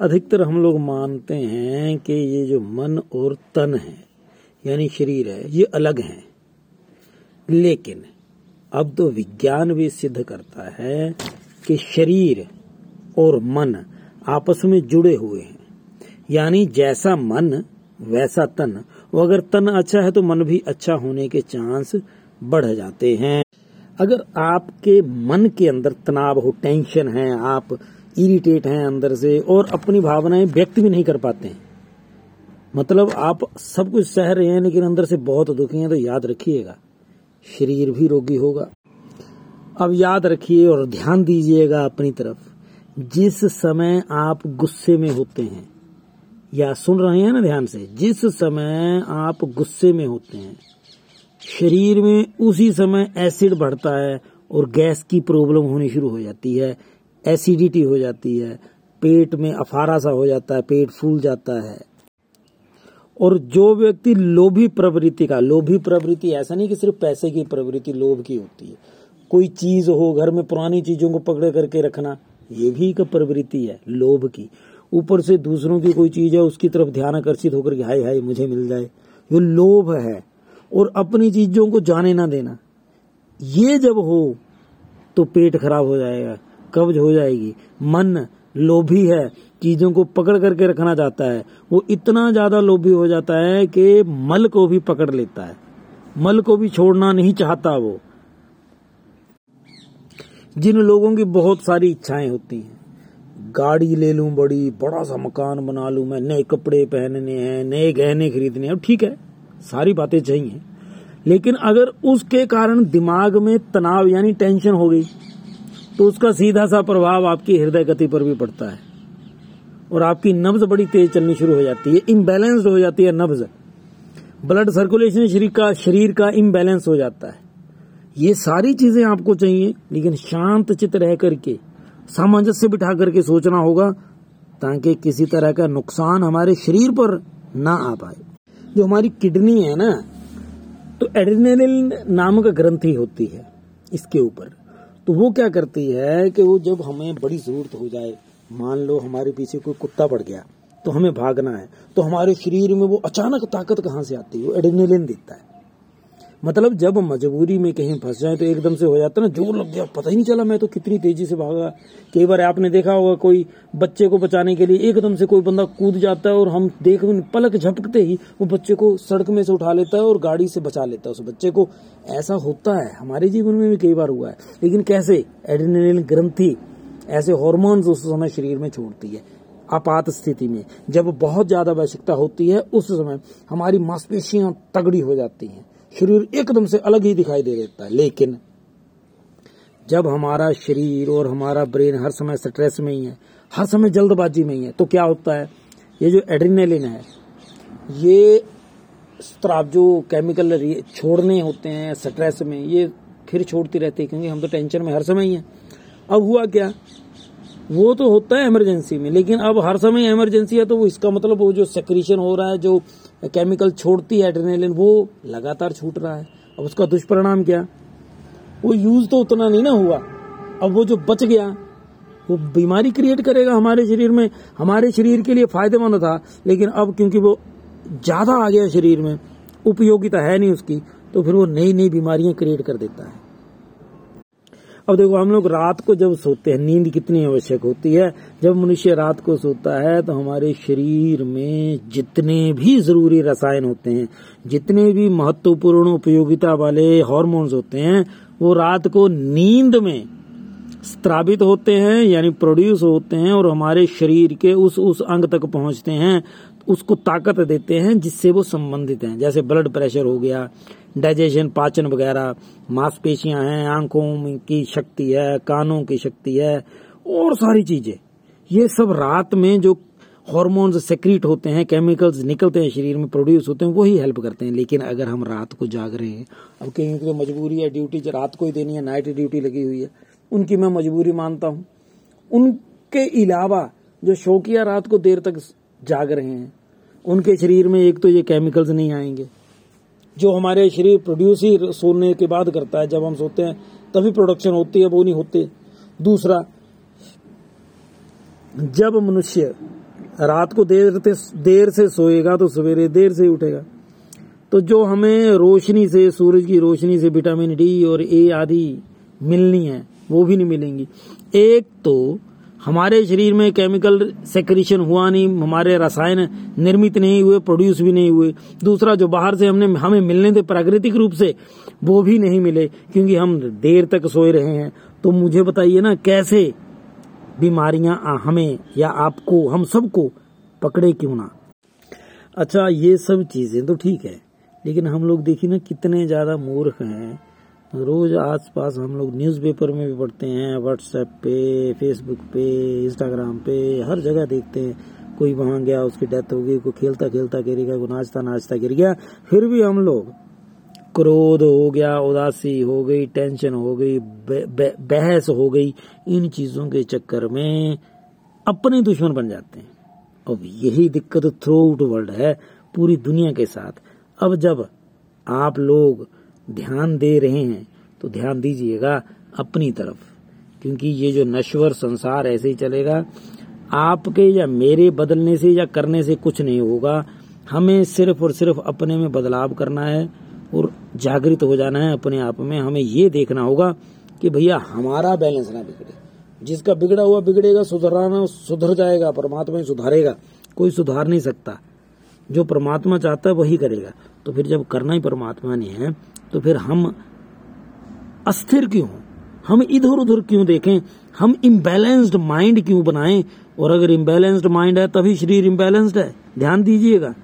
अधिकतर हम लोग मानते हैं कि ये जो मन और तन है, यानी शरीर है, ये अलग हैं। लेकिन अब तो विज्ञान भी सिद्ध करता है कि शरीर और मन आपस में जुड़े हुए हैं। यानी जैसा मन, वैसा तन। अगर तन अच्छा है तो मन भी अच्छा होने के चांस बढ़ जाते हैं। अगर आपके मन के अंदर तनाव हो, टेंशन है, आप इरिटेट हैं अंदर से और अपनी भावनाएँ व्यक्त भी नहीं कर पाते हैं। मतलब आप सब कुछ सह रहे हैं लेकिन अंदर से बहुत दुखी हैं तो याद रखिएगा। शरीर भी रोगी होगा। अब याद रखिए और ध्यान दीजिएगा अपनी तरफ़। जिस समय आप गुस्से में होते हैं, या सुन रहे हैं ना ध्यान से, जिस समय आप गुस्से में होते हैं, शरीर में उसी समय एसिड बढ़ता है और गैस की प्रॉब्लम होनी शुरू हो जाती है। एसिडिटी हो जाती है, पेट में अफारा सा हो जाता है, पेट फूल जाता है। और जो व्यक्ति लोभी प्रवृत्ति का, लोभी प्रवृत्ति ऐसा नहीं कि सिर्फ़ पैसे की प्रवृत्ति, लोभ की होती है। कोई चीज़ हो, घर में पुरानी चीज़ों को पकड़े करके रखना, ये भी एक प्रवृत्ति है, लोभ की। ऊपर से दूसरों की कोई चीज़ है, उसकी तरफ़ ध्यान आकर्षित होकर के, हाय हाय, मुझे मिल जाए। ये लोभ है। और अपनी चीज़ों को जाने ना देना। ये जब हो तो पेट खराब हो जाएगा। कब्ज हो जाएगी। मन लोभी है, चीज़ों को पकड़ करके रखना चाहता है। वो इतना ज़्यादा लोभी हो जाता है कि मल को भी पकड़ लेता है। मल को भी छोड़ना नहीं चाहता वो। जिन लोगों की बहुत सारी इच्छाएँ होती हैं, गाड़ी ले लूँ बड़ी, बड़ा सा मकान बना लूँ मैं, नए कपड़े पहनने हैं, नए गहने खरीदने हैं ठीक है, सारी बातें चाहिए। लेकिन अगर उसके कारण दिमाग में तनाव यानी टेंशन हो गई तो उसका सीधा सा प्रभाव आपकी हृदय गति पर भी पड़ता है। और आपकी नब्ज बड़ी तेज चलनी शुरू हो जाती है। इम्बेलेंस्ड हो जाती है नब्ज। ब्लड सर्कुलेशन शरीर का शरीर का इम्बेलेंस हो जाता है। ये सारी चीज़ें आपको चाहिए, लेकिन शांत चित रह करके, सामंजस्य बिठा करके सोचना होगा, ताकि किसी तरह का नुकसान हमारे शरीर पर ना आ पाए। जो हमारी किडनी है ना तो एड्रेनलिन नामक ग्रंथि होती है, इसके ऊपर। तो वो क्या करती है कि वो जब हमें बड़ी ज़रूरत हो जाए, मान लो हमारे पीछे कोई कुत्ता पड़ गया तो हमें भागना है तो हमारे शरीर में वो अचानक ताकत कहाँ से आती है? वो एड्रेनलिन देता है। मतलब जब मजबूरी में कहीं फंस जाए तो एकदम से हो जाता है ना, ज़ोर लग गया, पता ही नहीं चला मैं तो कितनी तेज़ी से भागा। कई बार आपने देखा होगा कोई बच्चे को बचाने के लिए एकदम से कोई बंदा कूद जाता है और हम देख पलक झपकते ही वो बच्चे को सड़क में से उठा लेता है और गाड़ी से बचा लेता है उस बच्चे को। ऐसा होता है, हमारे जीवन में भी कई बार हुआ है। लेकिन कैसे? एड्रेनलिन ग्रंथि, ऐसे हॉर्मोन्स उस समय शरीर में छोड़ती है, आपात स्थिति में। जब बहुत ज़्यादा आवश्यकता होती है, उस समय हमारी मांसपेशियाँ तगड़ी हो जाती हैं। शरीर एकदम से अलग ही दिखाई दे देता है। लेकिन जब हमारा शरीर और हमारा ब्रेन हर समय स्ट्रेस में ही है, हर समय जल्दबाजी में ही है तो क्या होता है? ये जो एड्रीनेलिन है, ये स्त्राव, जो केमिकल छोड़ने होते हैं स्ट्रेस में, ये फिर छोड़ती रहती है क्योंकि हम तो टेंशन में हर समय ही है। अब हुआ क्या? वो तो होता है इमरजेंसी में, लेकिन अब हर समय इमरजेंसी है तो वो इसका मतलब वो जो सेक्रीशन हो रहा है, जो केमिकल छोड़ती है एड्रेनालिन वो लगातार छूट रहा है। अब उसका दुष्परिणाम क्या? वो यूज़ तो उतना नहीं ना हुआ। अब वो जो बच गया, वो बीमारी क्रिएट करेगा हमारे शरीर में। हमारे शरीर के लिए फ़ायदेमंद था, लेकिन अब क्योंकि वो ज़्यादा आ गया शरीर में, उपयोगिता है नहीं उसकी तो फिर वो नई नई बीमारियाँ क्रिएट कर देता है। अब देखो, हम लोग रात को जब सोते हैं, नींद कितनी आवश्यक होती है। जब मनुष्य रात को सोता है तो हमारे शरीर में जितने भी ज़रूरी रसायन होते हैं, जितने भी महत्वपूर्ण उपयोगिता वाले हॉर्मोन्स होते हैं, वो रात को नींद में स्त्रावित होते हैं, यानी प्रोड्यूस होते हैं और हमारे शरीर के उस उस अंग तक पहुँचते हैं, उसको ताकत देते हैं जिससे वो संबंधित हैं। जैसे ब्लड प्रेशर हो गया डाइजेशन पाचन वगैरह, मांसपेशियाँ हैं, आँखों की शक्ति है, कानों की शक्ति है, और सारी चीज़ें। ये सब रात में जो हॉर्मोन्स सेक्रीट होते हैं केमिकल्स निकलते हैं शरीर में प्रोड्यूस होते हैं, वही हेल्प करते हैं। लेकिन अगर हम रात को जाग रहे हैं, अब कहीं तो मजबूरी है ड्यूटी रात को ही देनी है नाइट ड्यूटी लगी हुई है। उनकी मैं मजबूरी मानता हूँ। उनके अलावा जो शौकिया रात को देर तक जाग रहे हैं, उनके शरीर में एक तो ये केमिकल्स नहीं आएँगे। जो हमारे शरीर प्रोड्यूस ही सोने के बाद करता है, जब हम सोते हैं, तभी प्रोडक्शन होती है, वो नहीं होते। दूसरा, जब मनुष्य रात को देर देर से सोएगा तो सवेरे देर से उठेगा। तो जो हमें रोशनी से, सूरज की रोशनी से विटामिन डी और ए आदि मिलनी है वो भी नहीं मिलेंगी। एक तो हमारे शरीर में केमिकल सेक्रेशन हुआ नहीं, हमारे रसायन निर्मित नहीं हुए प्रोड्यूस भी नहीं हुए। दूसरा, जो बाहर से हमने, हमें मिलने थे प्राकृतिक रूप से, वो भी नहीं मिले, क्योंकि हम देर तक सोए रहे हैं। तो मुझे बताइए ना, कैसे बीमारियाँ हमें या आपको, हम सबको पकड़े क्यों ना? अच्छा ये सब चीज़ें तो ठीक है, लेकिन हम लोग देखिए ना, कितने ज़्यादा मूर्ख हैं। रोज आस पास हम लोग न्यूज़पेपर में भी पढ़ते हैं व्हाट्सएप पे फेसबुक पे इंस्टाग्राम पे, हर जगह देखते हैं। कोई वहाँ गया, उसकी डेथ हो गई, कोई खेलता खेलता गिर गया, कोई नाचता नाचता गिर गया, फिर भी हम लोग क्रोध हो गया, उदासी हो गई टेंशन हो गई बहस हो गई, इन चीज़ों के चक्कर में अपने दुश्मन बन जाते हैं। अब यही दिक्कत थ्रू आउट वर्ल्ड है, पूरी दुनिया के साथ। अब जब आप लोग ध्यान दे रहे हैं तो ध्यान दीजिएगा अपनी तरफ़। क्योंकि ये जो नश्वर संसार ऐसे ही चलेगा, आपके या मेरे बदलने से या करने से कुछ नहीं होगा। हमें सिर्फ़ और सिर्फ़ अपने में बदलाव करना है और जागृत हो जाना है अपने आप में। हमें ये देखना होगा कि भैया हमारा बैलेंस ना बिगड़े। जिसका बिगड़ा हुआ बिगड़ेगा, सुधराना, सुधर जाएगा, परमात्मा ही सुधारेगा। कोई सुधार नहीं सकता। जो परमात्मा चाहता है वही करेगा। तो फिर जब करना ही परमात्मा ने है तो फिर हम अस्थिर क्यों हम इधर उधर क्यों देखें? हम इम्बेलेंस्ड माइंड क्यों बनाएँ? और अगर इम्बेलेंस्ड माइंड है, तभी शरीर इम्बेलेंस्ड है। ध्यान दीजिएगा।